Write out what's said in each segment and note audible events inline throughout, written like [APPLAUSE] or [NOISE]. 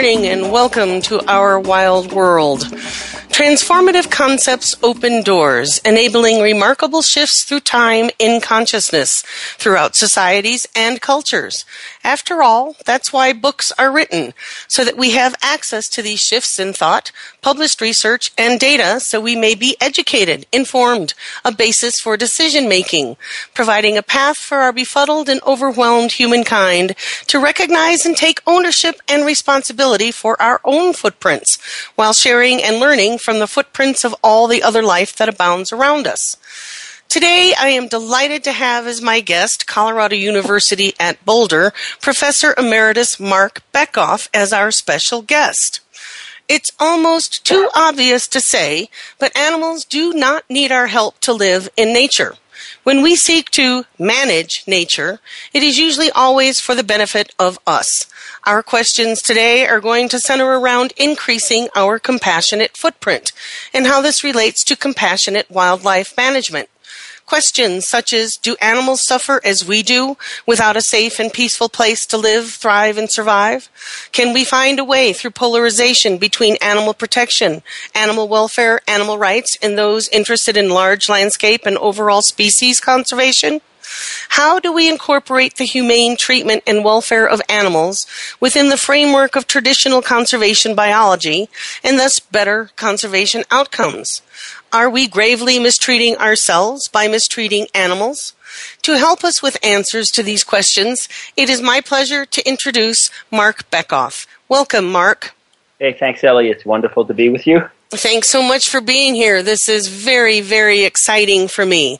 Morning and welcome to Our Wild World. Transformative concepts open doors, enabling remarkable shifts through time in consciousness throughout societies and cultures. After all, that's why books are written, so that we have access to these shifts in thought, published research, and data so we may be educated, informed, a basis for decision making, providing a path for our befuddled and overwhelmed humankind to recognize and take ownership and responsibility for our own footprints, while sharing and learning from the footprints of all the other life that abounds around us. Today, I am delighted to have as my guest Colorado University at Boulder, Professor Emeritus Marc Bekoff as our special guest. It's almost too obvious to say, but animals do not need our help to live in nature. When we seek to manage nature, it is usually always for the benefit of us. Our questions today are going to center around increasing our compassionate footprint and how this relates to compassionate wildlife management. Questions such as Do animals suffer as we do without a safe and peaceful place to live, thrive, and survive? Can we find a way through polarization between animal protection, animal welfare, animal rights, and those interested in large landscape and overall species conservation? How do we incorporate the humane treatment and welfare of animals within the framework of traditional conservation biology and thus better conservation outcomes? Are we gravely mistreating ourselves by mistreating animals? To help us with answers to these questions, it is my pleasure to introduce Marc Bekoff. Welcome, Marc. Hey, thanks, Ellie. It's wonderful to be with you. Thanks so much for being here. This is very, very exciting for me.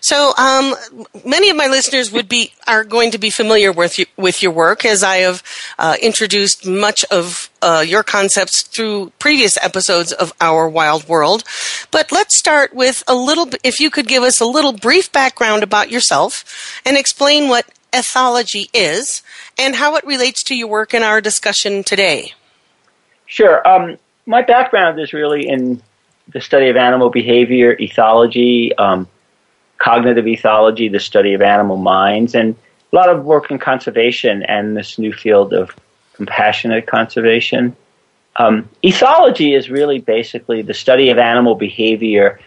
So, um, many of my listeners would be are going to be familiar with you, with your work, as I have uh, introduced much of uh, your concepts through previous episodes of Our Wild World. But let's start with a little. If you could give us a little brief background about yourself and explain what ethology is and how it relates to your work in our discussion today. Sure. Um, my background is really in the study of animal behavior, ethology, um, cognitive ethology, the study of animal minds, and a lot of work in conservation and this new field of compassionate conservation. Um, ethology is really basically the study of animal behavior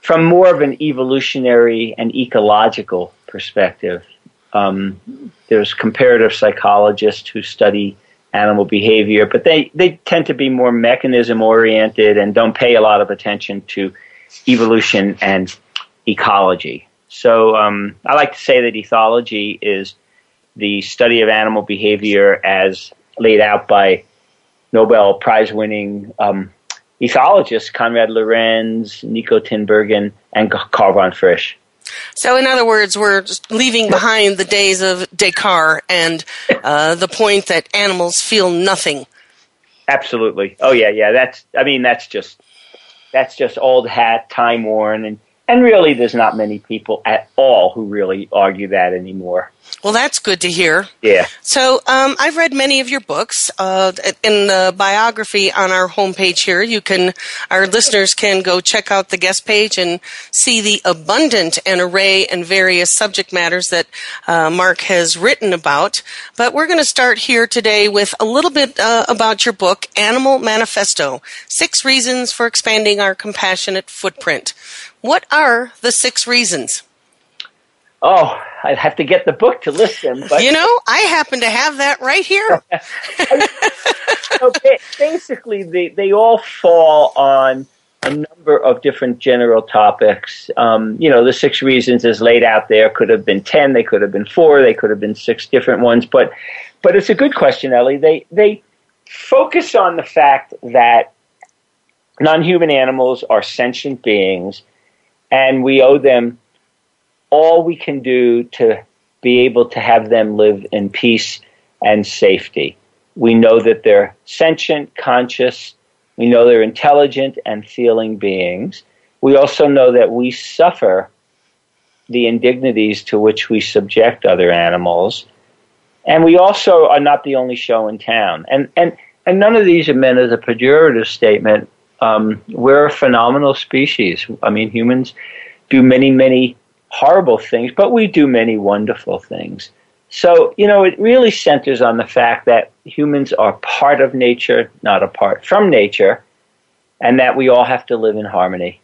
from more of an evolutionary and ecological perspective. Um, there's comparative psychologists who study animal behavior, but they, they tend to be more mechanism oriented and don't pay a lot of attention to evolution and ecology. So um, I like to say that ethology is the study of animal behavior as laid out by Nobel Prize winning um, ethologists Konrad Lorenz, Nico Tinbergen, and Karl von Frisch. So, in other words, we're leaving behind the days of Descartes and uh, the point that animals feel nothing. Absolutely. Oh yeah, yeah. That's. I mean, that's just that's just old hat, time worn, and and really, there's not many people at all who really argue that anymore. Well, that's good to hear. Yeah. So um, I've read many of your books. Uh, in the biography on our homepage here, you can, our listeners can go check out the guest page and see the abundant and array and various subject matters that uh, Marc has written about. But we're going to start here today with a little bit uh, about your book, Animal Manifesto: Six Reasons for Expanding Our Compassionate Footprint. What are the six reasons? Oh, I'd have to get the book to list them. But you know, I happen to have that right here. [LAUGHS] [LAUGHS] so basically, they, they all fall on a number of different general topics. Um, you know, the six reasons is laid out there. Could have been ten. They could have been four. They could have been six different ones. But but it's a good question, Ellie. They they focus on the fact that non-human animals are sentient beings, and we owe them all we can do to be able to have them live in peace and safety. We know that they're sentient, conscious. We know they're intelligent and feeling beings. We also know that we suffer the indignities to which we subject other animals. And we also are not the only show in town. And, and, and none of these are meant as a pejorative statement. Um, we're a phenomenal species. I mean, humans do many, many horrible things, but we do many wonderful things. So, you know, it really centers on the fact that humans are part of nature, not apart from nature, and that we all have to live in harmony.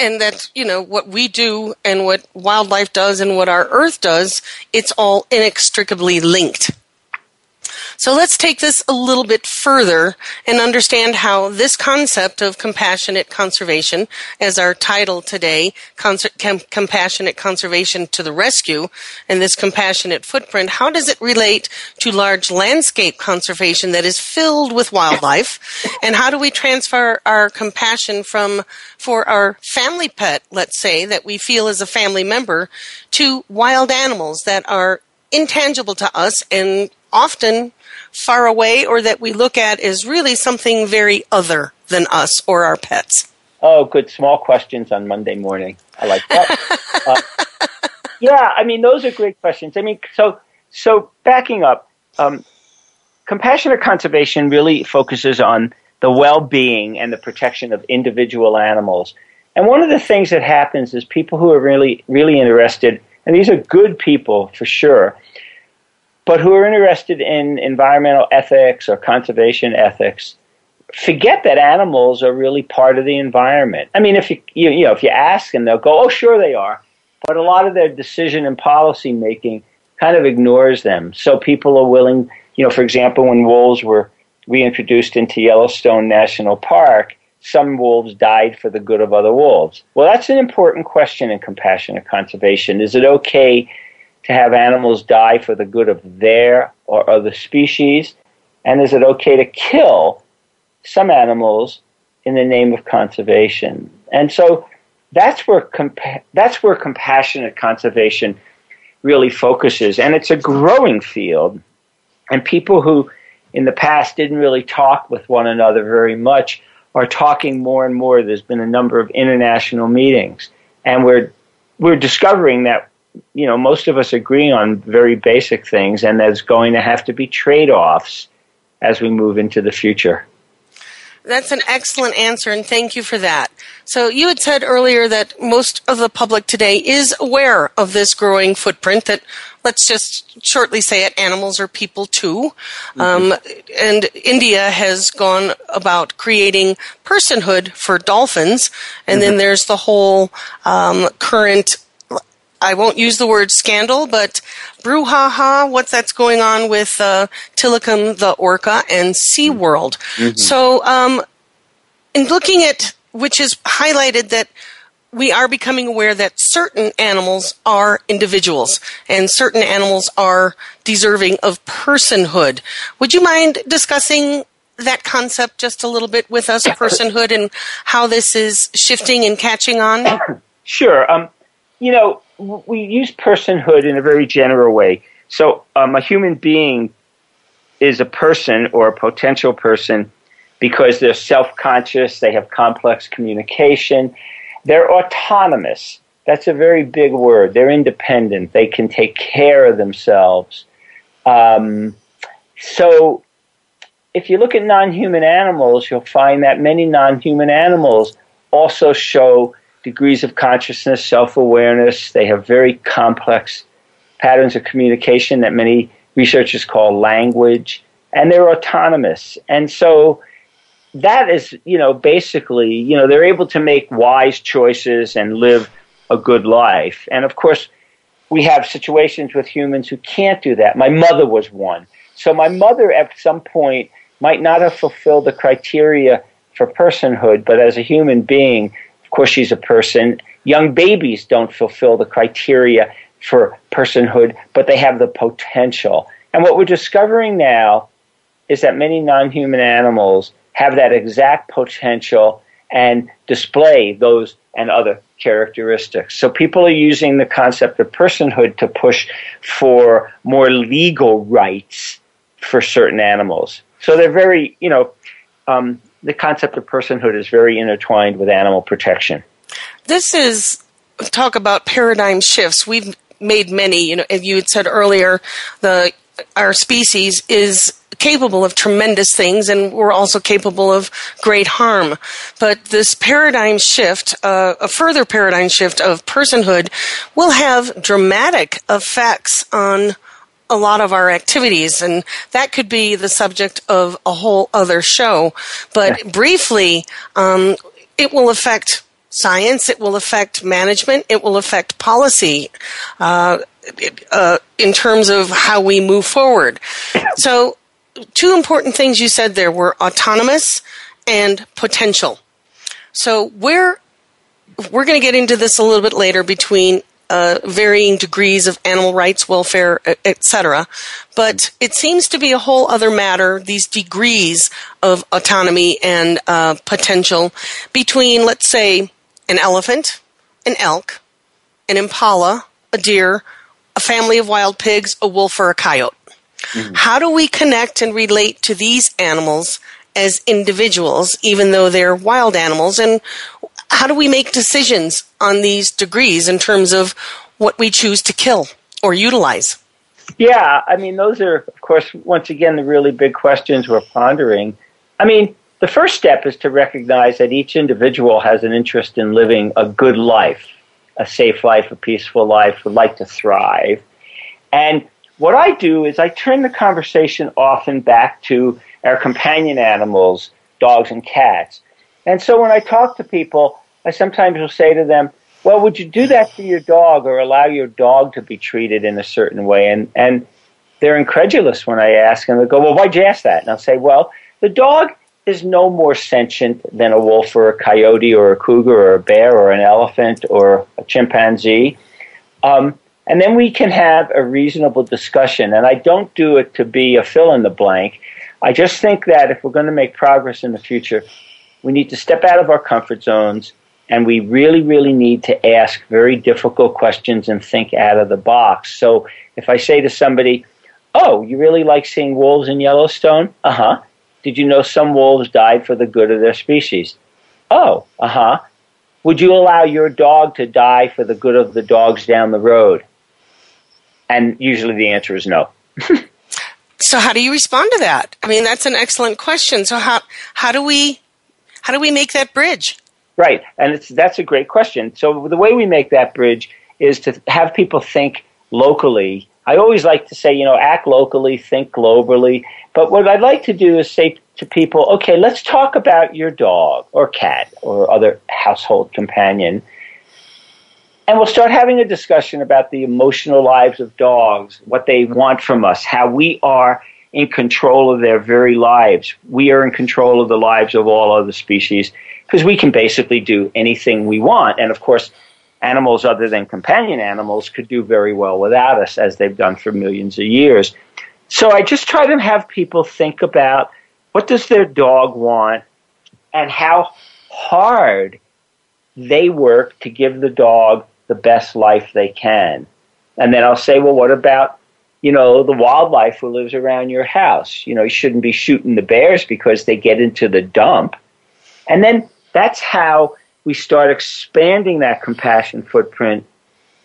And that, you know, what we do and what wildlife does and what our earth does, it's all inextricably linked. So let's take this a little bit further and understand how this concept of compassionate conservation, as our title today, com- compassionate conservation to the rescue, and this compassionate footprint, how does it relate to large landscape conservation that is filled with wildlife? And how do we transfer our compassion from, for our family pet, let's say, that we feel as a family member, to wild animals that are intangible to us and often far away or that we look at as really something very other than us or our pets? Oh, good. Small questions on Monday morning. I like that. [LAUGHS] uh, yeah, I mean, those are great questions. I mean, so so backing up, um, compassionate conservation really focuses on the well-being and the protection of individual animals. And one of the things that happens is people who are really really interested, and these are good people for sure, but who are interested in environmental ethics or conservation ethics forget that animals are really part of the environment. I mean, if you, you, you know if you ask them, they'll go, "Oh, sure they are," but a lot of their decision and policy making kind of ignores them. So people are willing, you know, for example, when wolves were reintroduced into Yellowstone National Park, some wolves died for the good of other wolves. Well, that's an important question in compassionate conservation. Is it okay to have animals die for the good of their or other species? And is it okay to kill some animals in the name of conservation? And so that's where compa- that's where compassionate conservation really focuses, and it's a growing field. And people who in the past didn't really talk with one another very much are talking more and more. There's been a number of international meetings, and we're we're discovering that you know, most of us agree on very basic things, and there's going to have to be trade offs as we move into the future. That's an excellent answer, and thank you for that. So, you had said earlier that most of the public today is aware of this growing footprint that, let's just shortly say it, animals are people too. Mm-hmm. Um, and India has gone about creating personhood for dolphins, and mm-hmm. then there's the whole um, current I won't use the word scandal, but brouhaha, what's that's going on with uh, Tilikum the orca and SeaWorld. Mm-hmm. So, um, in looking at which is highlighted that we are becoming aware that certain animals are individuals and certain animals are deserving of personhood. Would you mind discussing that concept just a little bit with us, [COUGHS] personhood, and how this is shifting and catching on? Sure. Um, you know, we use personhood in a very general way. So, um, a human being is a person or a potential person because they're self conscious, they have complex communication, They're autonomous. That's a very big word. They're independent. They can take care of themselves. Um, so, if you look at non human animals, you'll find that many non human animals also show degrees of consciousness, self awareness. They have very complex patterns of communication that many researchers call language, and they're autonomous. And so, that is, you know, basically, you know, they're able to make wise choices and live a good life. And of course, we have situations with humans who can't do that. My mother was one. So my mother at some point might not have fulfilled the criteria for personhood, but as a human being, course, she's a person. Young babies don't fulfill the criteria for personhood, but they have the potential. And what we're discovering now is that many non human animals have that exact potential and display those and other characteristics. So people are using the concept of personhood to push for more legal rights for certain animals. So they're very, you know, um, the concept of personhood is very intertwined with animal protection. This is talk about paradigm shifts. We've made many. You know, as you had said earlier, the our species is capable of tremendous things and we're also capable of great harm. But this paradigm shift, uh, a further paradigm shift of personhood, will have dramatic effects on a lot of our activities, and that could be the subject of a whole other show. But briefly, um, it will affect science, it will affect management, it will affect policy. Uh, uh, in terms of how we move forward. So, two important things you said there were autonomous and potential. So we're we're going to get into this a little bit later between uh, varying degrees of animal rights, welfare, etc. But it seems to be a whole other matter. These degrees of autonomy and uh, potential between, let's say, an elephant, an elk, an impala, a deer, a family of wild pigs, a wolf, or a coyote. Mm-hmm. How do we connect and relate to these animals as individuals, even though they're wild animals? And how do we make decisions on these degrees in terms of what we choose to kill or utilize? Yeah, I mean, those are, of course, once again, the really big questions we're pondering. I mean, the first step is to recognize that each individual has an interest in living a good life, a safe life, a peaceful life, would like to thrive. And what I do is I turn the conversation often back to our companion animals, dogs and cats. And so when I talk to people, I sometimes will say to them, well, would you do that to your dog or allow your dog to be treated in a certain way? And, and they're incredulous when I ask, and they go, well, why'd you ask that? And I'll say, well, the dog is no more sentient than a wolf or a coyote or a cougar or a bear or an elephant or a chimpanzee. Um, and then we can have a reasonable discussion. And I don't do it to be a fill in the blank. I just think that if we're going to make progress in the future, we need to step out of our comfort zones and we really, really need to ask very difficult questions and think out of the box. So if I say to somebody, Oh, you really like seeing wolves in Yellowstone? Uh huh. Did you know some wolves died for the good of their species? Oh, uh huh. Would you allow your dog to die for the good of the dogs down the road? And usually the answer is no. [LAUGHS] so how do you respond to that? I mean, that's an excellent question. So how how do we how do we make that bridge? Right, and it's that's a great question. So the way we make that bridge is to have people think locally. I always like to say, you know, act locally, think globally. But what I'd like to do is say to people, okay, let's talk about your dog or cat or other household companion and we'll start having a discussion about the emotional lives of dogs, what they want from us, how we are in control of their very lives. We are in control of the lives of all other species because we can basically do anything we want. And of course, animals other than companion animals could do very well without us, as they've done for millions of years. So I just try to have people think about what does their dog want and how hard they work to give the dog the best life they can. And then I'll say, well, what about, you know, the wildlife who lives around your house? You know, you shouldn't be shooting the bears because they get into the dump. And then that's how we start expanding that compassion footprint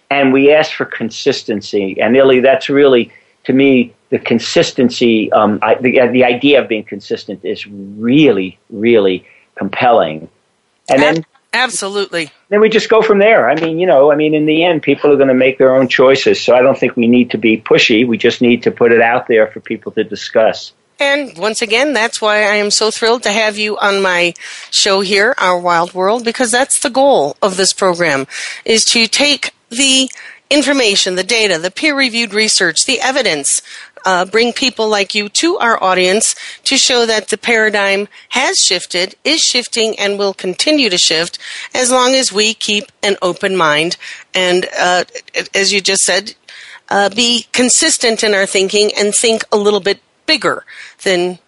and we ask for consistency. And Ellie, that's really, to me, the consistency, um, I, the, the idea of being consistent is really, really compelling. And then Absolutely. Then we just go from there. I mean, you know, I mean, in the end, people are going to make their own choices. So I don't think we need to be pushy. We just need to put it out there for people to discuss. And once again, that's why I am so thrilled to have you on my show here, Our Wild World, because that's the goal of this program is to take the information, the data, the peer reviewed research, the evidence, uh, bring people like you to our audience to show that the paradigm has shifted, is shifting, and will continue to shift as long as we keep an open mind. And uh, as you just said, uh, be consistent in our thinking and think a little bit bigger than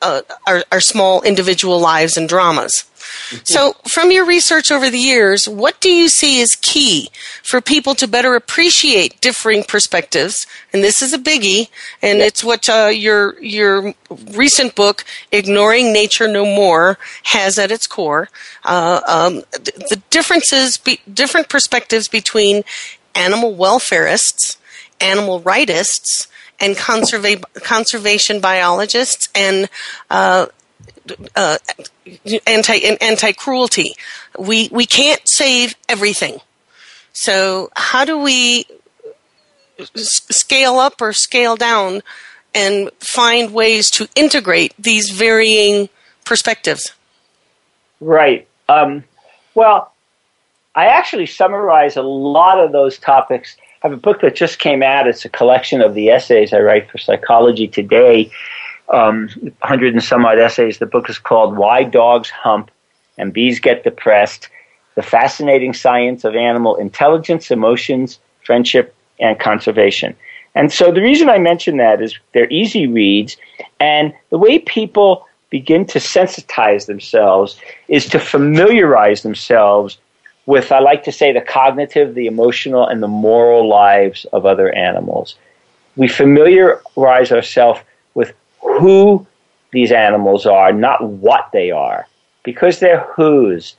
uh, our, our small individual lives and dramas. Mm-hmm. So, from your research over the years, what do you see as key for people to better appreciate differing perspectives? And this is a biggie, and it's what uh, your your recent book, "Ignoring Nature No More," has at its core. Uh, um, the differences, be, different perspectives between animal welfareists, animal rightists, and conserva- conservation biologists and uh, uh, anti anti cruelty. We we can't save everything. So how do we scale up or scale down and find ways to integrate these varying perspectives? Right. Um, well, I actually summarize a lot of those topics I have a book that just came out. It's a collection of the essays I write for Psychology Today, um, 100 and some odd essays. The book is called Why Dogs Hump and Bees Get Depressed The Fascinating Science of Animal Intelligence, Emotions, Friendship, and Conservation. And so the reason I mention that is they're easy reads, and the way people begin to sensitize themselves is to familiarize themselves with, I like to say, the cognitive, the emotional, and the moral lives of other animals. We familiarize ourselves with who these animals are, not what they are, because they're whose.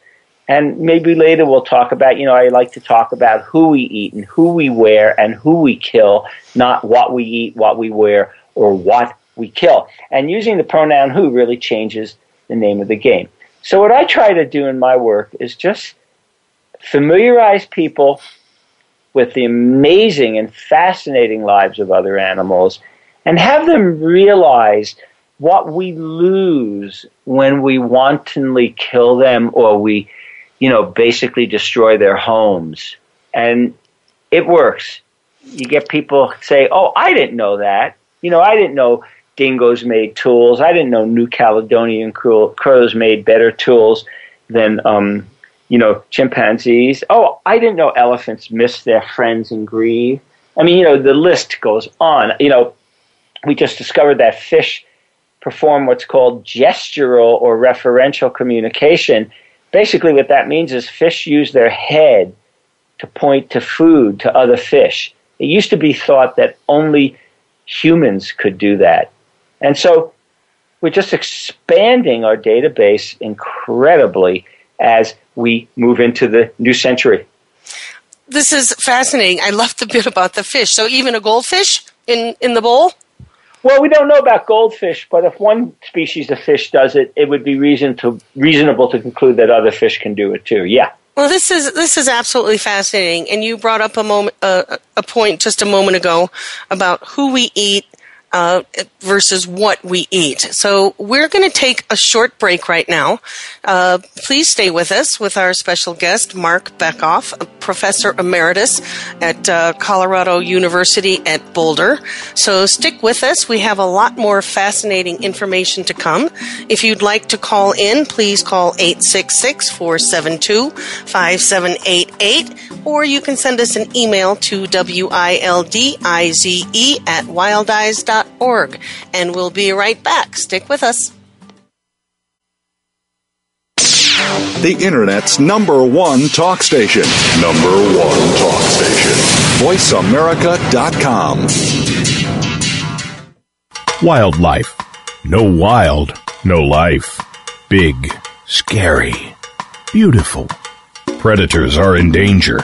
And maybe later we'll talk about, you know, I like to talk about who we eat and who we wear and who we kill, not what we eat, what we wear, or what we kill. And using the pronoun who really changes the name of the game. So, what I try to do in my work is just familiarize people with the amazing and fascinating lives of other animals and have them realize what we lose when we wantonly kill them or we, you know, basically destroy their homes. And it works. You get people say, Oh, I didn't know that. You know, I didn't know dingoes made tools. I didn't know New Caledonian crows made better tools than um, you know, chimpanzees. Oh, I didn't know elephants miss their friends and grieve. I mean, you know, the list goes on. You know, we just discovered that fish perform what's called gestural or referential communication. Basically, what that means is fish use their head to point to food to other fish. It used to be thought that only humans could do that. And so we're just expanding our database incredibly as we move into the new century. This is fascinating. I love the bit about the fish. So even a goldfish in, in the bowl? Well, we don't know about goldfish, but if one species of fish does it, it would be reason to, reasonable to conclude that other fish can do it too. Yeah. Well, this is this is absolutely fascinating, and you brought up a moment, uh, a point just a moment ago about who we eat uh, versus what we eat. So we're going to take a short break right now. Uh, please stay with us with our special guest, Marc Bekoff, professor emeritus at uh, Colorado University at Boulder. So stick with us. We have a lot more fascinating information to come. If you'd like to call in, please call 866 472 5788 or you can send us an email to wildize at wildize.com org. And we'll be right back. Stick with us. The Internet's number one talk station. Number one talk station. VoiceAmerica.com. Wildlife. No wild, no life. Big, scary, beautiful predators are in danger.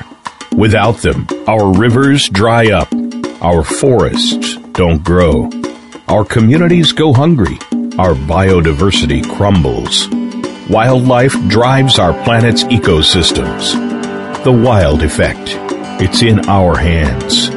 Without them, our rivers dry up, our forests don't grow, our communities go hungry, our biodiversity crumbles. Wildlife drives our planet's ecosystems. The wild effect. It's in our hands.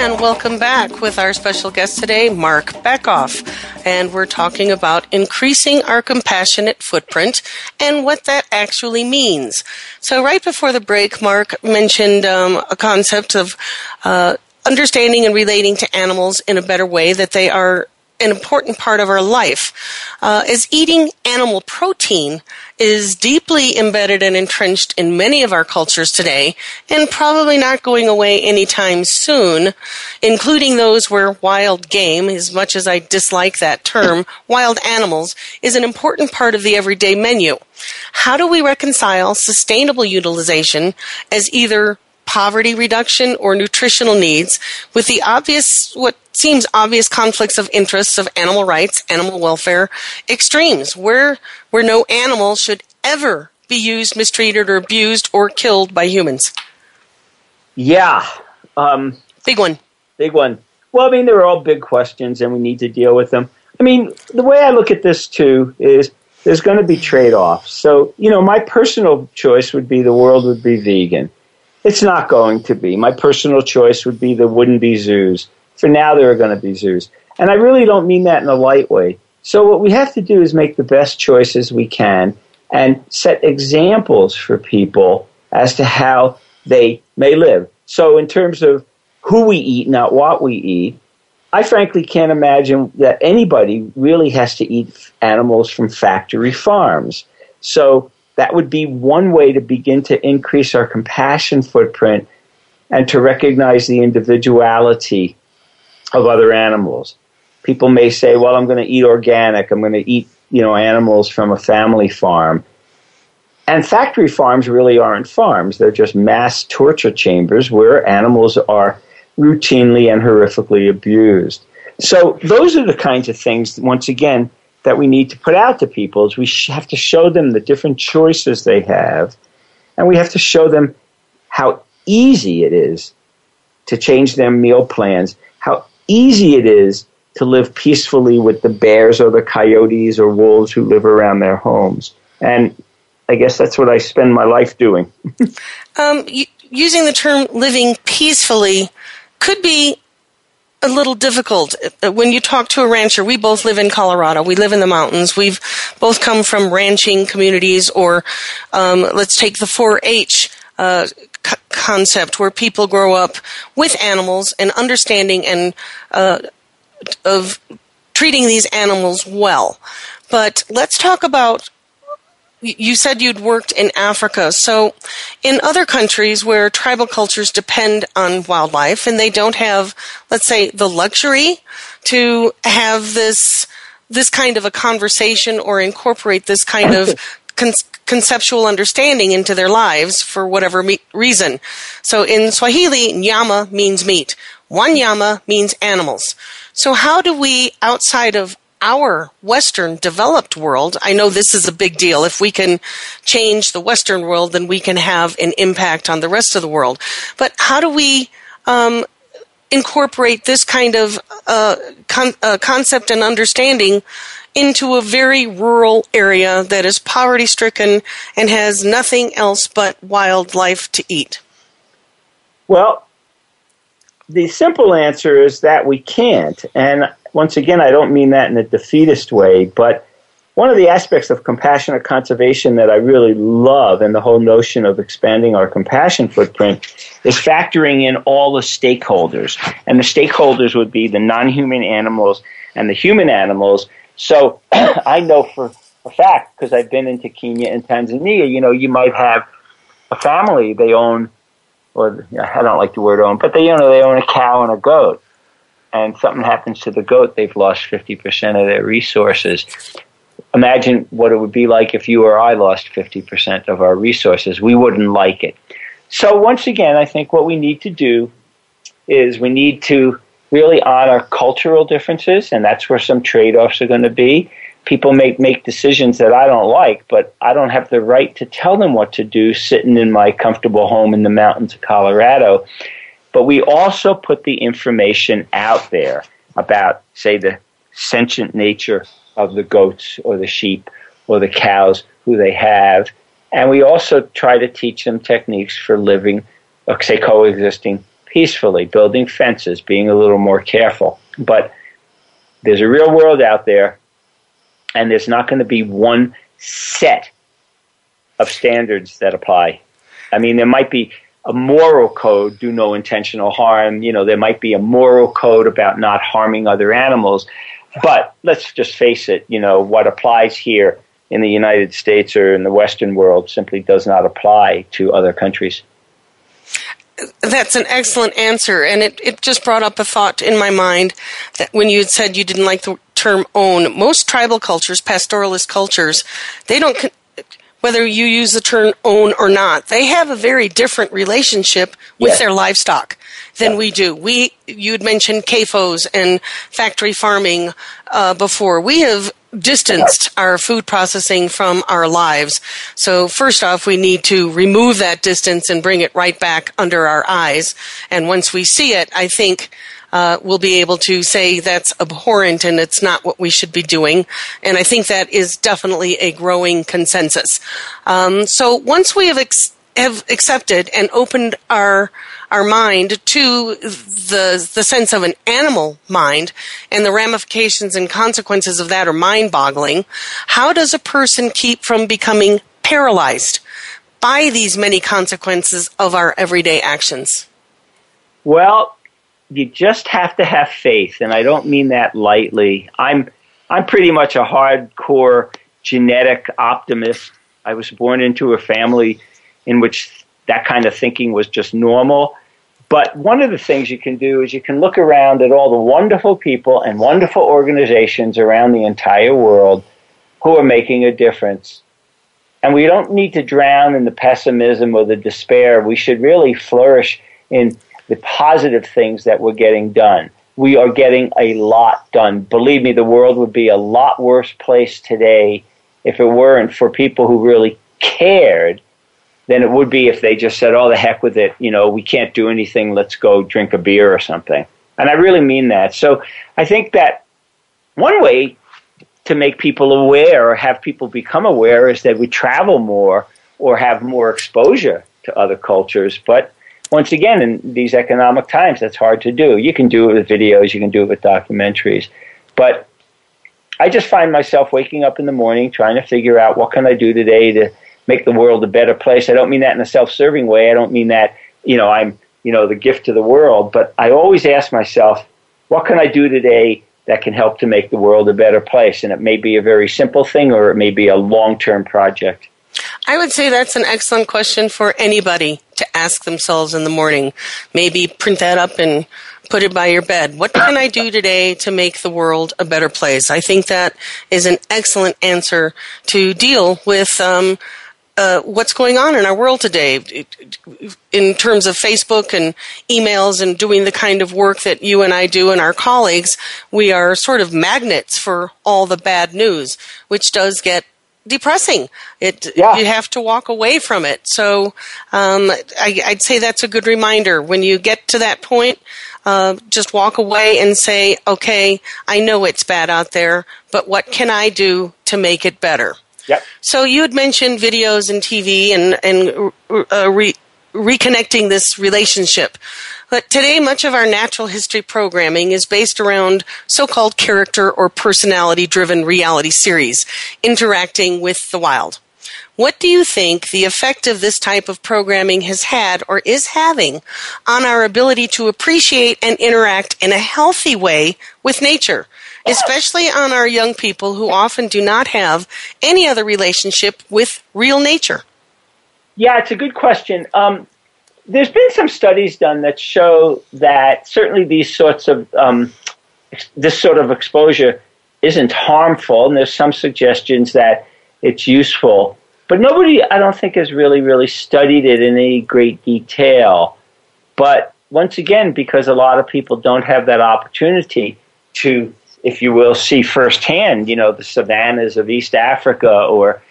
And welcome back with our special guest today, Marc Bekoff. And we're talking about increasing our compassionate footprint and what that actually means. So, right before the break, Marc mentioned um, a concept of uh, understanding and relating to animals in a better way, that they are an important part of our life. Uh, as eating animal protein is deeply embedded and entrenched in many of our cultures today, and probably not going away anytime soon, including those where wild game, as much as I dislike that term, wild animals, is an important part of the everyday menu. How do we reconcile sustainable utilization as either poverty reduction or nutritional needs with the obvious, what seems obvious conflicts of interests of animal rights, animal welfare extremes, where, where no animal should ever be used, mistreated, or abused or killed by humans? Yeah. Um, big one. Big one. Well, I mean, they're all big questions and we need to deal with them. I mean, the way I look at this too is there's going to be trade offs. So, you know, my personal choice would be the world would be vegan. It's not going to be. My personal choice would be there wouldn't be zoos. For now, there are going to be zoos. And I really don't mean that in a light way. So, what we have to do is make the best choices we can and set examples for people as to how they may live. So, in terms of who we eat, not what we eat, I frankly can't imagine that anybody really has to eat animals from factory farms. So, that would be one way to begin to increase our compassion footprint and to recognize the individuality of other animals. People may say, well, I'm going to eat organic. I'm going to eat, you know, animals from a family farm. And factory farms really aren't farms. They're just mass torture chambers where animals are routinely and horrifically abused. So those are the kinds of things, once again, that we need to put out to people is we have to show them the different choices they have and we have to show them how easy it is to change their meal plans how easy it is to live peacefully with the bears or the coyotes or wolves who live around their homes. And i guess that's what i spend my life doing. [LAUGHS] Um, using the term living peacefully could be a little difficult uh, when you talk to a rancher. We both live in Colorado. We live in the mountains. We've both come from ranching communities, or um, let's take the 4-H uh, c- concept, where people grow up with animals and understanding and uh, of treating these animals well. But let's talk about you said you'd worked in Africa. So, in other countries where tribal cultures depend on wildlife and they don't have, let's say, the luxury to have this this kind of a conversation or incorporate this kind of [LAUGHS] con- conceptual understanding into their lives for whatever me- reason. So, in Swahili, nyama means meat. Wanyama means animals. So, how do we, outside of our Western developed world, I know this is a big deal. If we can change the Western world, then we can have an impact on the rest of the world. But how do we um, incorporate this kind of uh, con- uh, concept and understanding into a very rural area that is poverty stricken and has nothing else but wildlife to eat? Well, the simple answer is that we can't. And once again, I don't mean that in a defeatist way, but one of the aspects of compassionate conservation that I really love and the whole notion of expanding our compassion footprint is factoring in all the stakeholders. And the stakeholders would be the non human animals and the human animals. So [CLEARS THROAT] I know for a fact, because I've been into Kenya and Tanzania, you know, you might have a family, they own, or I don't like the word own, but they, you know, they own a cow and a goat and something happens to the goat, they've lost 50% of their resources. Imagine what it would be like if you or I lost 50% of our resources. We wouldn't like it. So, once again, I think what we need to do is we need to really honor cultural differences, and that's where some trade offs are going to be. People make, make decisions that I don't like, but I don't have the right to tell them what to do sitting in my comfortable home in the mountains of Colorado. But we also put the information out there about, say, the sentient nature of the goats or the sheep or the cows who they have. And we also try to teach them techniques for living, uh, say, coexisting peacefully, building fences, being a little more careful. But there's a real world out there, and there's not going to be one set of standards that apply. I mean, there might be a moral code, do no intentional harm. You know, there might be a moral code about not harming other animals. But let's just face it, you know, what applies here in the United States or in the Western world simply does not apply to other countries. That's an excellent answer. And it, it just brought up a thought in my mind that when you had said you didn't like the term own, most tribal cultures, pastoralist cultures, they don't whether you use the term own or not. They have a very different relationship with yes. their livestock than yeah. we do. We, you had mentioned CAFOs and factory farming uh, before. We have distanced our food processing from our lives. So first off, we need to remove that distance and bring it right back under our eyes. And once we see it, I think uh, will be able to say that's abhorrent and it's not what we should be doing. And I think that is definitely a growing consensus. Um, so once we have, ex- have accepted and opened our our mind to the the sense of an animal mind and the ramifications and consequences of that are mind boggling. How does a person keep from becoming paralyzed by these many consequences of our everyday actions? Well, you just have to have faith, and I don't mean that lightly. I'm I'm pretty much a hardcore genetic optimist. I was born into a family in which that kind of thinking was just normal. But one of the things you can do is you can look around at all the wonderful people and wonderful organizations around the entire world who are making a difference. And we don't need to drown in the pessimism or the despair. We should really flourish in the positive things that we're getting done. We are getting a lot done. Believe me, the world would be a lot worse place today if it weren't for people who really cared than it would be if they just said, oh, the heck with it. You know, we can't do anything. Let's go drink a beer or something. And I really mean that. So I think that one way to make people aware or have people become aware is that we travel more or have more exposure to other cultures. But once again, in these economic times, that's hard to do. You can do it with videos, you can do it with documentaries. But I just find myself waking up in the morning trying to figure out what can I do today to make the world a better place. I don't mean that in a self-serving way. I don't mean that, you know, I'm, you know, the gift to the world, but I always ask myself, what can I do today that can help to make the world a better place. And it may be a very simple thing or it may be a long term project. I would say that's an excellent question for anybody to ask themselves in the morning. Maybe print that up and put it by your bed. What can I do today to make the world a better place? I think that is an excellent answer to deal with um, uh, what's going on in our world today in terms of Facebook and emails and doing the kind of work that you and I do and our colleagues. We are sort of magnets for all the bad news, which does get depressing. It yeah. you have to walk away from it. So um, I, would say that's a good reminder when you get to that point. Uh, just walk away and say, "Okay, I know it's bad out there, but what can I do to make it better?" Yep. So you had mentioned videos and TV and and uh, re- reconnecting this relationship. But today, much of our natural history programming is based around so called character or personality driven reality series interacting with the wild. What do you think the effect of this type of programming has had or is having on our ability to appreciate and interact in a healthy way with nature, especially on our young people who often do not have any other relationship with real nature? Yeah, it's a good question. Um, there's been some studies done that show that certainly these sorts of um, this sort of exposure isn't harmful, and there's some suggestions that it's useful. But nobody, I don't think, has really, really studied it in any great detail. But once again, because a lot of people don't have that opportunity to, if you will, see firsthand, you know, the savannas of East Africa or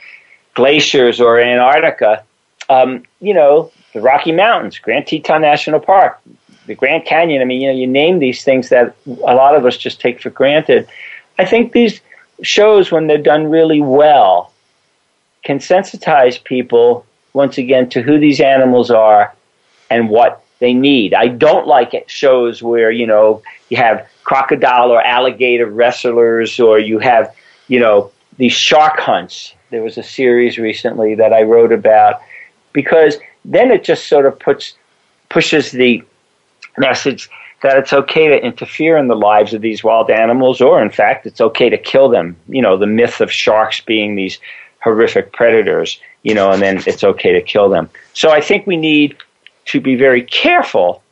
glaciers or Antarctica, um, you know, the Rocky Mountains, Grand Teton National Park, the Grand Canyon. I mean, you know, you name these things that a lot of us just take for granted. I think these shows, when they're done really well, can sensitize people once again to who these animals are and what they need. I don't like it shows where you know you have crocodile or alligator wrestlers, or you have you know these shark hunts. There was a series recently that I wrote about because then it just sort of puts pushes the message that it's okay to interfere in the lives of these wild animals, or in fact, it's okay to kill them. You know, the myth of sharks being these horrific predators, you know, and then it's okay to kill them. So I think we need to be very careful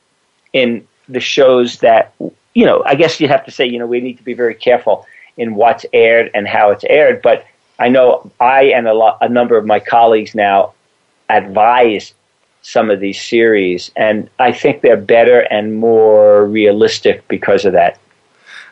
in the shows that, you know, I guess you have to say, you know, we need to be very careful in what's aired and how it's aired. But I know I and a, lot, a number of my colleagues now advise some of these series, and I think they're better and more realistic because of that.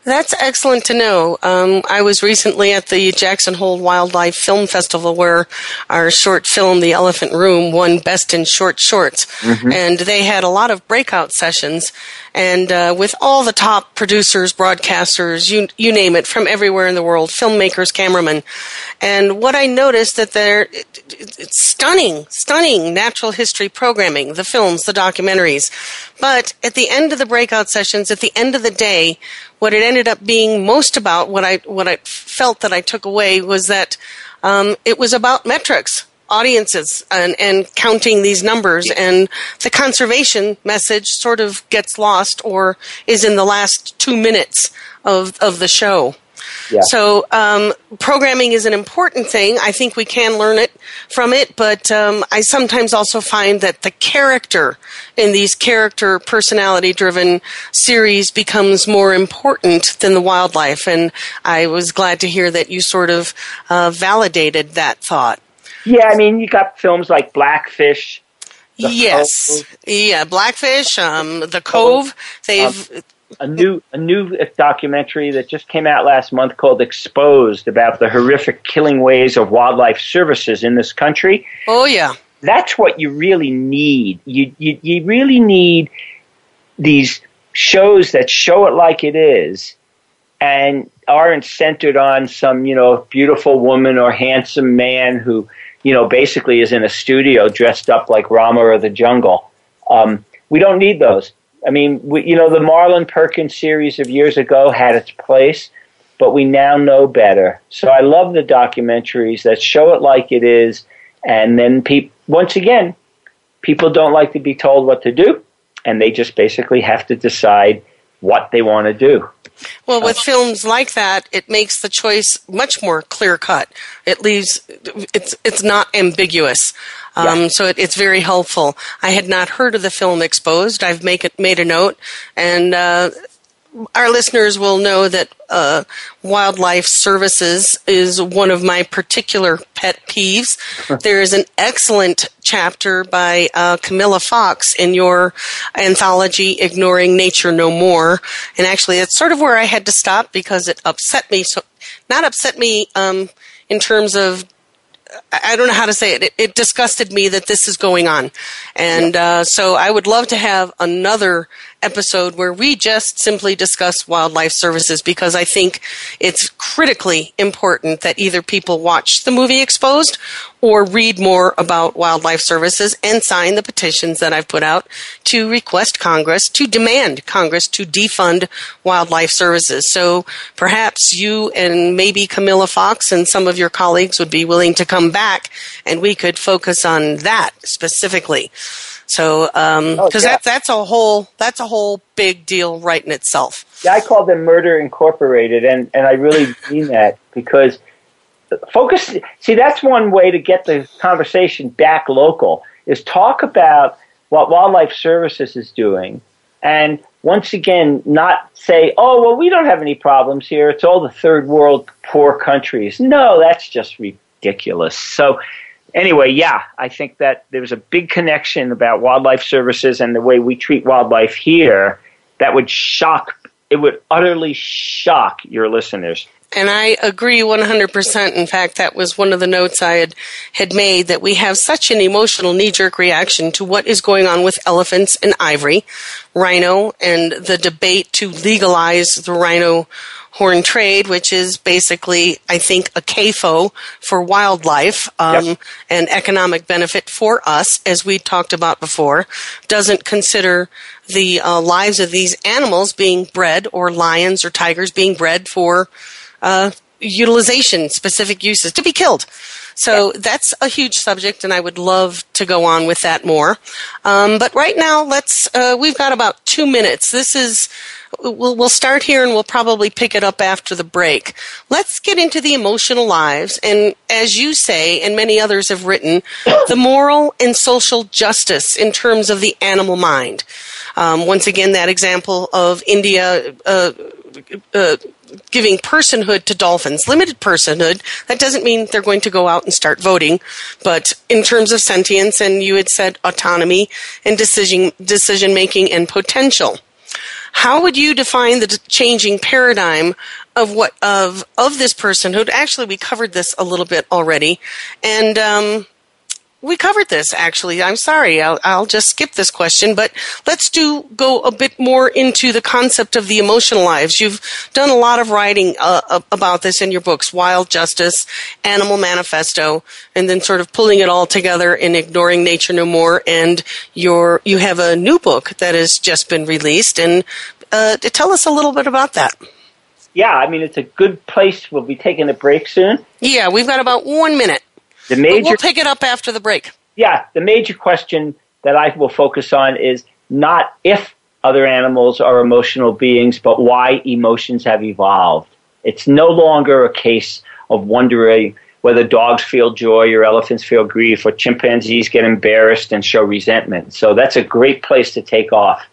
That's excellent to know. Um, I was recently at the Jackson Hole Wildlife Film Festival where our short film, The Elephant Room, won Best in Short Shorts. Mm-hmm. And they had a lot of breakout sessions and uh, with all the top producers, broadcasters, you you name it, from everywhere in the world, filmmakers, cameramen, and what I noticed that they're it, it, it's stunning, stunning natural history programming, the films, the documentaries, but at the end of the breakout sessions, at the end of the day, what it ended up being most about, what I what I felt that I took away was that um, it was about metrics audiences and, and counting these numbers and the conservation message sort of gets lost or is in the last two minutes of, of the show. Yeah. So um, programming is an important thing. I think we can learn it from it, but um, I sometimes also find that the character in these character personality driven series becomes more important than the wildlife. And I was glad to hear that you sort of uh, validated that thought. Yeah, I mean, you got films like Blackfish. Yes, Cove. yeah, Blackfish, um, The Cove. They've um, a new a new documentary that just came out last month called Exposed about the horrific killing ways of wildlife services in this country. Oh yeah, that's what you really need. You you, you really need these shows that show it like it is and aren't centered on some you know beautiful woman or handsome man who you know, basically is in a studio dressed up like Ramar or the Jungle. Um, we don't need those. I mean, we, you know, the Marlin Perkins series of years ago had its place, but we now know better. So I love the documentaries that show it like it is, and then pe- once again, people don't like to be told what to do, and they just basically have to decide what they want to do. Well, with films like that, it makes the choice much more clear cut. It leaves it's it's not ambiguous. Um, yeah. So it, it's very helpful. I had not heard of the film Exposed. I've make it, made a note, and uh, our listeners will know that uh, wildlife services is one of my particular pet peeves. [LAUGHS] there is an excellent chapter by uh, Camilla Fox in your anthology, Ignoring Nature No More. And actually, it's sort of where I had to stop because it upset me. So, not upset me um, in terms of I don't know how to say it. It, it disgusted me that this is going on, and uh, so I would love to have another episode where we just simply discuss wildlife services because I think it's critically important that either people watch the movie Exposed or read more about wildlife services and sign the petitions that I've put out to request Congress to demand Congress to defund wildlife services. So perhaps you and maybe Camilla Fox and some of your colleagues would be willing to come back and we could focus on that specifically. So, because um, oh, yeah. that, that's a whole that's a whole big deal right in itself. Yeah, I call them Murder Incorporated, and and I really [LAUGHS] mean that because focus. See, that's one way to get the conversation back local is talk about what Wildlife Services is doing, and once again, not say, "Oh, well, we don't have any problems here. It's all the third world poor countries." No, that's just ridiculous. So anyway, yeah, I think that there's a big connection about wildlife services and the way we treat wildlife here that would shock, it would utterly shock your listeners. And I agree 100%. In fact, that was one of the notes I had, had made that we have such an emotional knee jerk reaction to what is going on with elephants and ivory, rhino, and the debate to legalize the rhino horn trade, which is basically, I think, a CAFO for wildlife um, yep. and economic benefit for us, as we talked about before, doesn't consider the uh, lives of these animals being bred or lions or tigers being bred for uh, utilization, specific uses, to be killed. So that's a huge subject, and I would love to go on with that more. Um, but right now, let's. Uh, we've got about two minutes. This is. We'll, we'll start here and we'll probably pick it up after the break. Let's get into the emotional lives. And as you say, and many others have written, [COUGHS] the moral and social justice in terms of the animal mind. Um, once again, that example of India uh, uh, giving personhood to dolphins, limited personhood. That doesn't mean they're going to go out and start voting, but in terms of sentience, and you had said autonomy and decision decision making and potential. How would you define the changing paradigm of what of of this personhood? Actually, we covered this a little bit already, and um, we covered this actually. I'm sorry. I'll, I'll, just skip this question, but let's do go a bit more into the concept of the emotional lives. You've done a lot of writing uh, about this in your books, Wild Justice, Animal Manifesto, and then sort of pulling it all together in Ignoring Nature No More. And your you have a new book that has just been released, and uh, tell us a little bit about that. Yeah, I mean it's a good place. We'll be taking a break soon. Yeah, we've got about one minute. The major, but we'll pick it up after the break. Yeah, the major question that I will focus on is not if other animals are emotional beings, but why emotions have evolved. It's no longer a case of wondering whether dogs feel joy or elephants feel grief or chimpanzees get embarrassed and show resentment. So that's a great place to take off.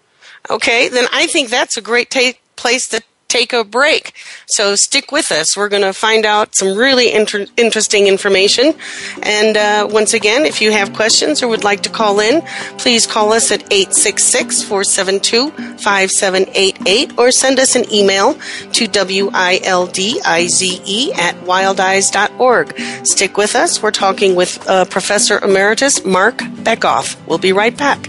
Okay, then I think that's a great ta- place to take a break. So stick with us. We're going to find out some really inter- interesting information. And uh, once again, if you have questions or would like to call in, please call us at 866 472 5788 or send us an email to wildize at wildize.org. Stick with us. We're talking with uh, Professor Emeritus Marc Bekoff. We'll be right back.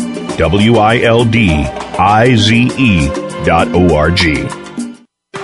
W I L D I Z E dot O R G.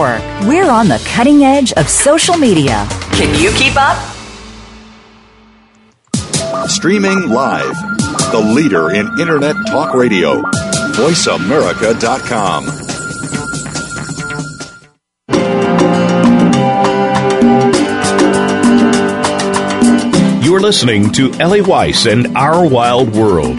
We're on the cutting edge of social media. Can you keep up? Streaming live, the leader in Internet Talk Radio, VoiceAmerica.com. You're listening to Ellie Weiss and Our Wild World.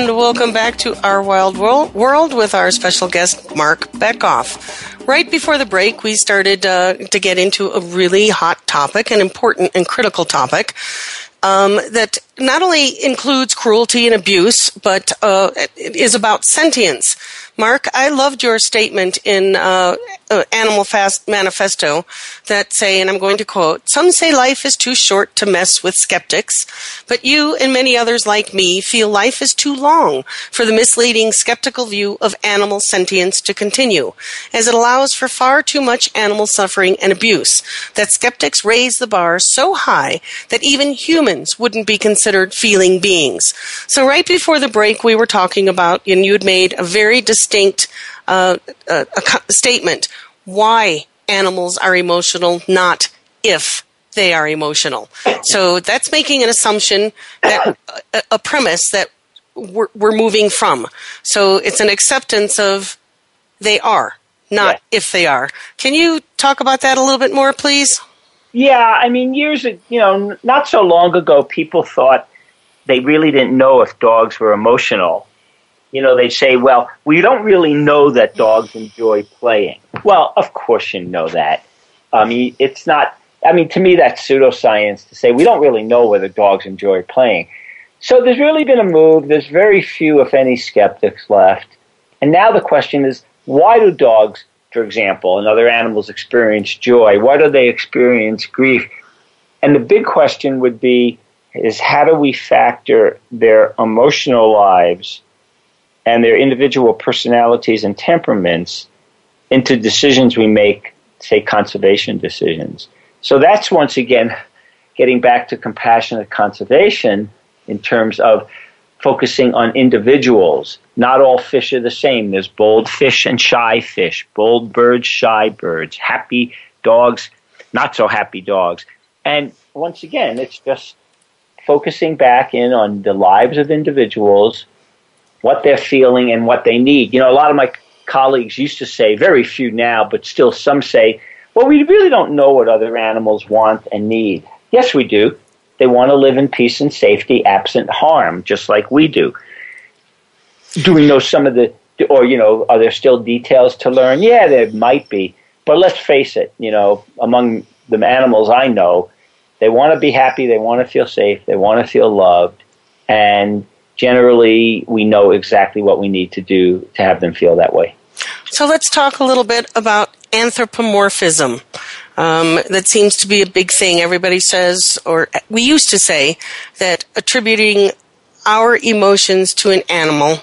And welcome back to our wild world, with our special guest, Marc Bekoff. Right before the break, we started uh, to get into a really hot topic, an important and critical topic um, that not only includes cruelty and abuse, but uh, is about sentience. Marc, I loved your statement in uh, uh, Animal Fast Manifesto that say, and I'm going to quote, some say life is too short to mess with skeptics, but you and many others like me feel life is too long for the misleading skeptical view of animal sentience to continue, as it allows for far too much animal suffering and abuse, that skeptics raise the bar so high that even humans wouldn't be considered feeling beings. So right before the break, we were talking about, and you had made a very distinct uh, uh, a statement why animals are emotional, not if they are emotional. So that's making an assumption that a, a premise that we're, we're, moving from. So it's an acceptance of they are, not yeah. if they are. Can you talk about that a little bit more, please? Yeah, I mean, years, you know, not so long ago, people thought they really didn't know if dogs were emotional you know, they say, well, we don't really know that dogs enjoy playing. Well, of course you know that. I mean, it's not, I mean, to me, that's pseudoscience to say we don't really know whether dogs enjoy playing. So there's really been a move. There's very few, if any, skeptics left. And now the question is why do dogs, for example, and other animals experience joy? Why do they experience grief? And the big question would be is how do we factor their emotional lives and their individual personalities and temperaments into decisions we make, say conservation decisions. So that's once again getting back to compassionate conservation in terms of focusing on individuals. Not all fish are the same. There's bold fish and shy fish, bold birds, shy birds, happy dogs, not so happy dogs. And once again, it's just focusing back in on the lives of individuals what they're feeling and what they need. You know, a lot of my colleagues used to say, very few now, but still some say, well, we really don't know what other animals want and need. Yes, we do. They want to live in peace and safety, absent harm, just like we do. Do we know some of the or you know, are there still details to learn? Yeah, there might be, but let's face it. You know, among the animals I know, they want to be happy, they want to feel safe, they want to feel loved, and generally, we know exactly what we need to do to have them feel that way. So let's talk a little bit about anthropomorphism. Um, that seems to be a big thing. Everybody says, or we used to say, that attributing our emotions to an animal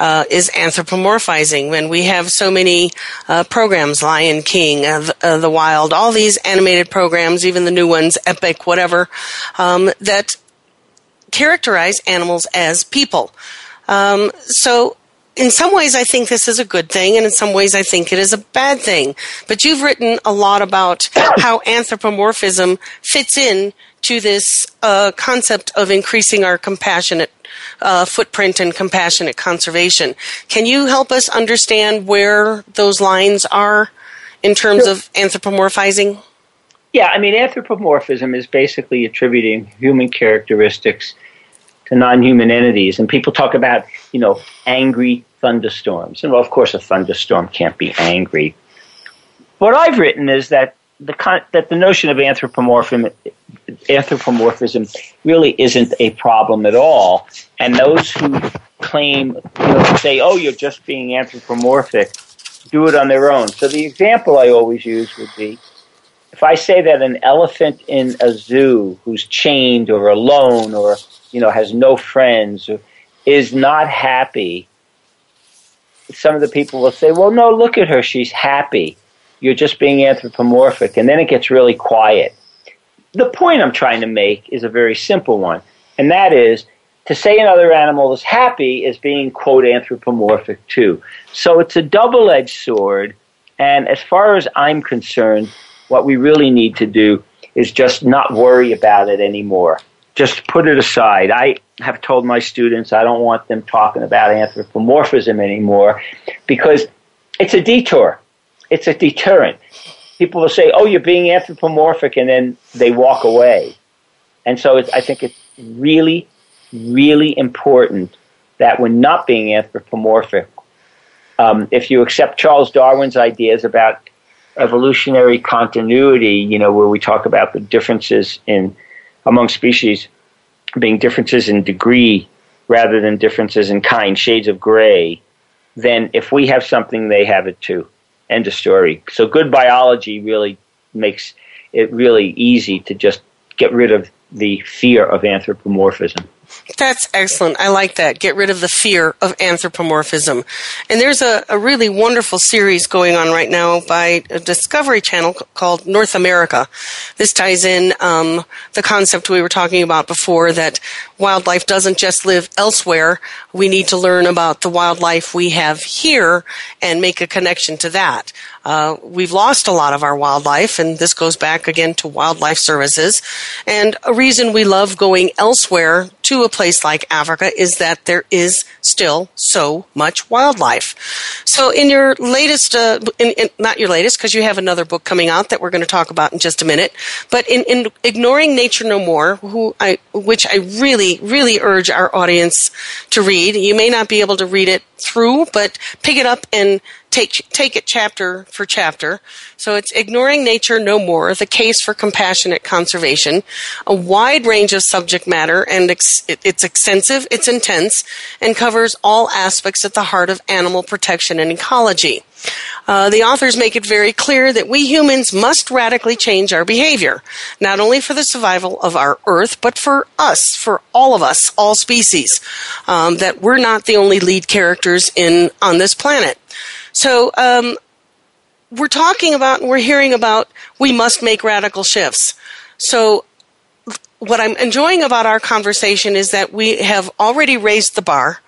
uh, is anthropomorphizing. When we have so many uh, programs, Lion King, uh, the, uh, the, Wild, all these animated programs, even the new ones, Epic, whatever, um, that characterize animals as people. Um, so in some ways, I think this is a good thing, and in some ways, I think it is a bad thing. But you've written a lot about [COUGHS] how anthropomorphism fits in to this uh, concept of increasing our compassionate uh, footprint and compassionate conservation. Can you help us understand where those lines are in terms of anthropomorphizing? Yeah, I mean, anthropomorphism is basically attributing human characteristics to non-human entities. And people talk about, you know, angry thunderstorms. And well, of course, a thunderstorm can't be angry. What I've written is that the con- that the notion of anthropomorphism anthropomorphism really isn't a problem at all. And those who claim, you know, say, "Oh, you're just being anthropomorphic," do it on their own. So the example I always use would be if I say that an elephant in a zoo who's chained or alone or you know has no friends is not happy, some of the people will say, "Well, no, look at her; she's happy." You're just being anthropomorphic, and then it gets really quiet. The point I'm trying to make is a very simple one, and that is to say another animal is happy is being quote anthropomorphic too. So it's a double-edged sword, and as far as I'm concerned what we really need to do is just not worry about it anymore. Just put it aside. I have told my students I don't want them talking about anthropomorphism anymore because it's a detour. It's a deterrent. People will say, "Oh, you're being anthropomorphic," and then they walk away. And so I think it's really, really important that we're not being anthropomorphic. Um, if you accept Charles Darwin's ideas about evolutionary continuity, you know, where we talk about the differences in among species being differences in degree rather than differences in kind, shades of gray, then if we have something, they have it too. End of story. So good biology really makes it really easy to just get rid of the fear of anthropomorphism. That's excellent. I like that. Get rid of the fear of anthropomorphism. And there's a, a really wonderful series going on right now by a Discovery Channel called North America. This ties in um, the concept we were talking about before that wildlife doesn't just live elsewhere. We need to learn about the wildlife we have here and make a connection to that. Uh, we've lost a lot of our wildlife, and this goes back again to wildlife services. And a reason we love going elsewhere to a place like Africa is that there is still so much wildlife. So, in your latest, uh, in, in, not your latest, because you have another book coming out that we're going to talk about in just a minute, but in, in Ignoring Nature No More, who I, which I really, really urge our audience to read. You may not be able to read it through, but pick it up and take take it chapter for chapter. So it's ignoring nature no more, the case for compassionate conservation, a wide range of subject matter, and ex- it's extensive, it's intense, and covers all aspects at the heart of animal protection and ecology. Uh, the authors make it very clear that we humans must radically change our behavior, not only for the survival of our Earth, but for us, for all of us, all species. Um, that we're not the only lead characters in on this planet. So um, we're talking about, we're hearing about, we must make radical shifts. So what I'm enjoying about our conversation is that we have already raised the bar,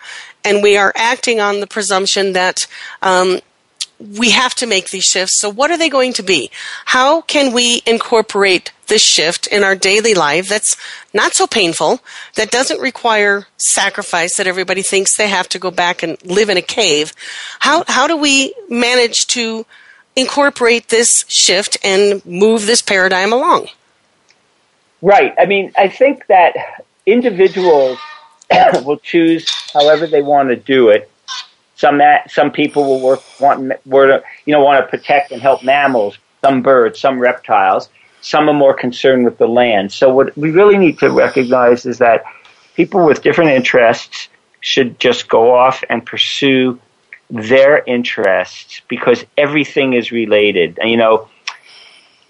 and we are acting on the presumption that um, we have to make these shifts. So, what are they going to be? How can we incorporate this shift in our daily life that's not so painful, that doesn't require sacrifice, that everybody thinks they have to go back and live in a cave? How, how do we manage to incorporate this shift and move this paradigm along? Right. I mean, I think that individuals [COUGHS] will choose however they want to do it Some some people will work want, want you know want to protect and help mammals, some birds, some reptiles. Some are more concerned with the land. So what we really need to recognize is that people with different interests should just go off and pursue their interests because everything is related. You know,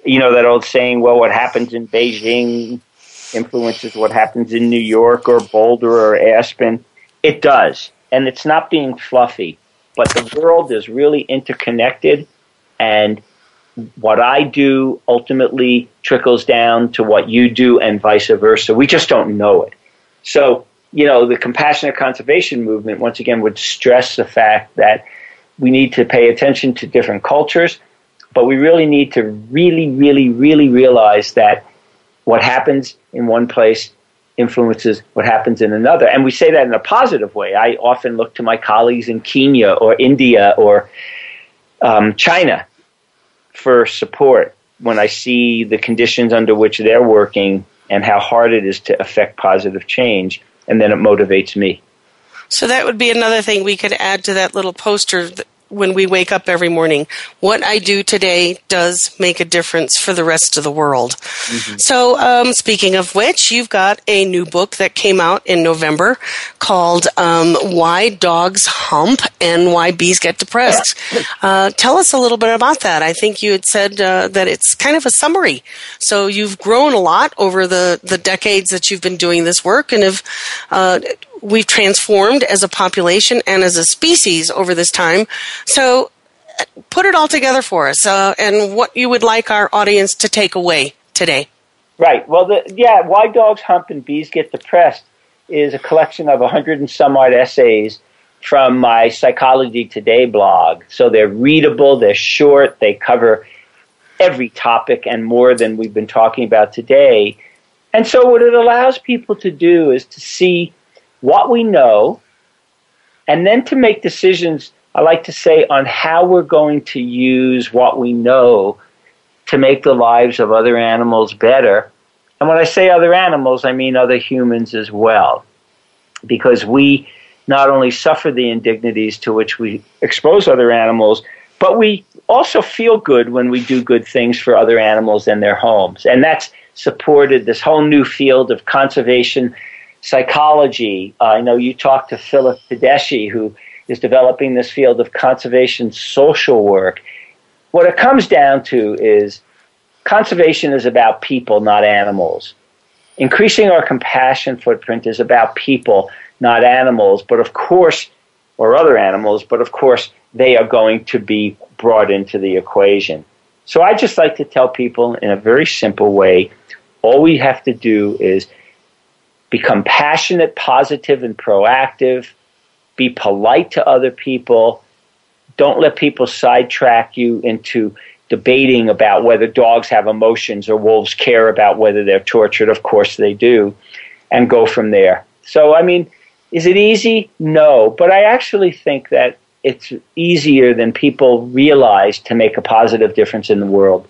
you know that old saying, well, what happens in Beijing influences what happens in New York or Boulder or Aspen. It does. And it's not being fluffy, but the world is really interconnected and what I do ultimately trickles down to what you do and vice versa. We just don't know it. So, you know, the compassionate conservation movement, once again, would stress the fact that we need to pay attention to different cultures, but we really need to really, really, really realize that what happens in one place influences what happens in another. And we say that in a positive way. I often look to my colleagues in Kenya or India or um, China for support when I see the conditions under which they're working and how hard it is to affect positive change, and then it motivates me. So that would be another thing we could add to that little poster when we wake up every morning. What I do today does make a difference for the rest of the world. Mm-hmm. So, um, speaking of which, you've got a new book that came out in November called um, Why Dogs Hump and Why Bees Get Depressed. Uh, tell us a little bit about that. I think you had said uh, that it's kind of a summary. So, you've grown a lot over the, the decades that you've been doing this work and have uh, we've transformed as a population and as a species over this time. So, put it all together for us uh, and what you would like our audience to take away today. Right. Well, the, yeah, Why Dogs Hump and Bees Get Depressed is a collection of hundred and some odd essays from my Psychology Today blog. So they're readable, they're short, they cover every topic and more than we've been talking about today. And so what it allows people to do is to see what we know, and then to make decisions, I like to say, on how we're going to use what we know to make the lives of other animals better. And when I say other animals, I mean other humans as well. Because we not only suffer the indignities to which we expose other animals, but we also feel good when we do good things for other animals in their homes. And that's supported this whole new field of conservation psychology. Uh, I know you talked to Philip Tedeschi, who is developing this field of conservation social work. What it comes down to is conservation is about people, not animals. Increasing our compassion footprint is about people, not animals, but of course, or other animals, but of course, they are going to be brought into the equation. So I just like to tell people in a very simple way all we have to do is become passionate, positive, and proactive. Be polite to other people. Don't let people sidetrack you into debating about whether dogs have emotions or wolves care about whether they're tortured. Of course they do. And go from there. So, I mean, is it easy? No. But I actually think that it's easier than people realize to make a positive difference in the world.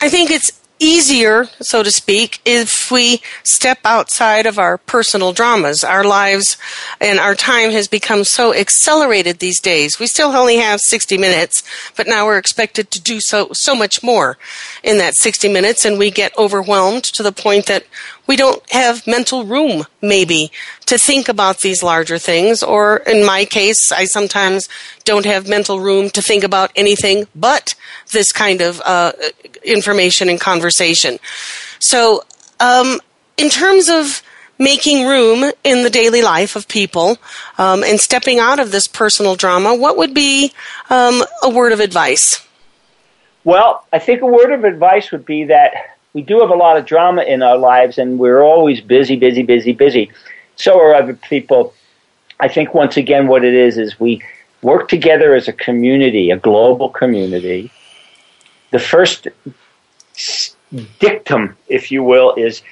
I think it's easier, so to speak, if we step outside of our personal dramas. Our lives and our time has become so accelerated these days. We still only have 60 minutes, but now we're expected to do so, so much more in that 60 minutes and we get overwhelmed to the point that we don't have mental room, maybe, to think about these larger things. Or in my case, I sometimes don't have mental room to think about anything but this kind of uh, information and conversation. So, um, in terms of making room in the daily life of people um, and stepping out of this personal drama, what would be um, a word of advice? Well, I think a word of advice would be that we do have a lot of drama in our lives and we're always busy, busy, busy, busy. So are other people. I think once again what it is is we work together as a community, a global community. The first dictum, if you will, is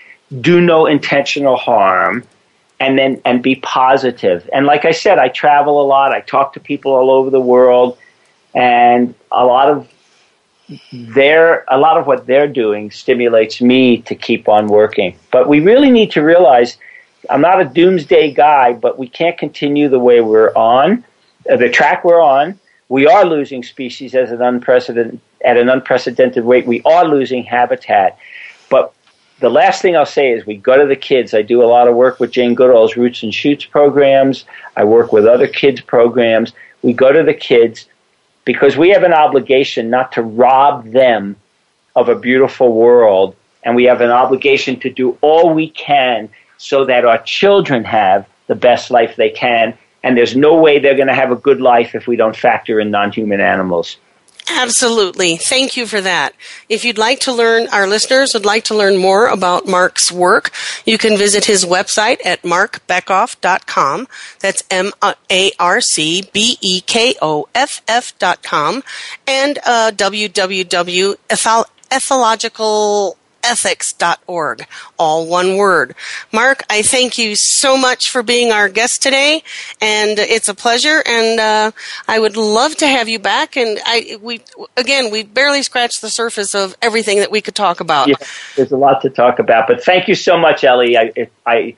do no intentional harm and then and be positive. And like I said, I travel a lot, I talk to people all over the world and a lot of their a lot of what they're doing stimulates me to keep on working. But we really need to realize I'm not a doomsday guy, but we can't continue the way we're on uh, the track we're on, we are losing species as an unprecedented at an unprecedented rate. We are losing habitat, but the last thing I'll say is we go to the kids. I do a lot of work with Jane Goodall's Roots and Shoots programs. I work with other kids programs. We go to the kids because we have an obligation not to rob them of a beautiful world, and we have an obligation to do all we can so that our children have the best life they can. And there's no way they're going to have a good life if we don't factor in non human animals. Absolutely. Thank you for that. If you'd like to learn, our listeners would like to learn more about Marc's work, you can visit his website at marcbekoff.com. That's M-A-R-C-B-E-K-O-F-F.com and uh, www.ethological ethics.org. All one word. Marc, I thank you so much for being our guest today, and it's a pleasure. And uh, I would love to have you back. And I, we again, we barely scratched the surface of everything that we could talk about. Yeah, there's a lot to talk about, but thank you so much, Ellie. I, I,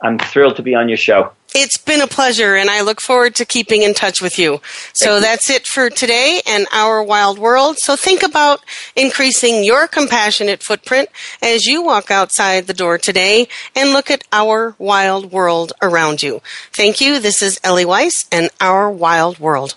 I'm thrilled to be on your show. It's been a pleasure, and I look forward to keeping in touch with you. So that's it for today and our wild world. So think about increasing your compassionate footprint as you walk outside the door today and look at our wild world around you. Thank you. This is Ellie Weiss and Our Wild World.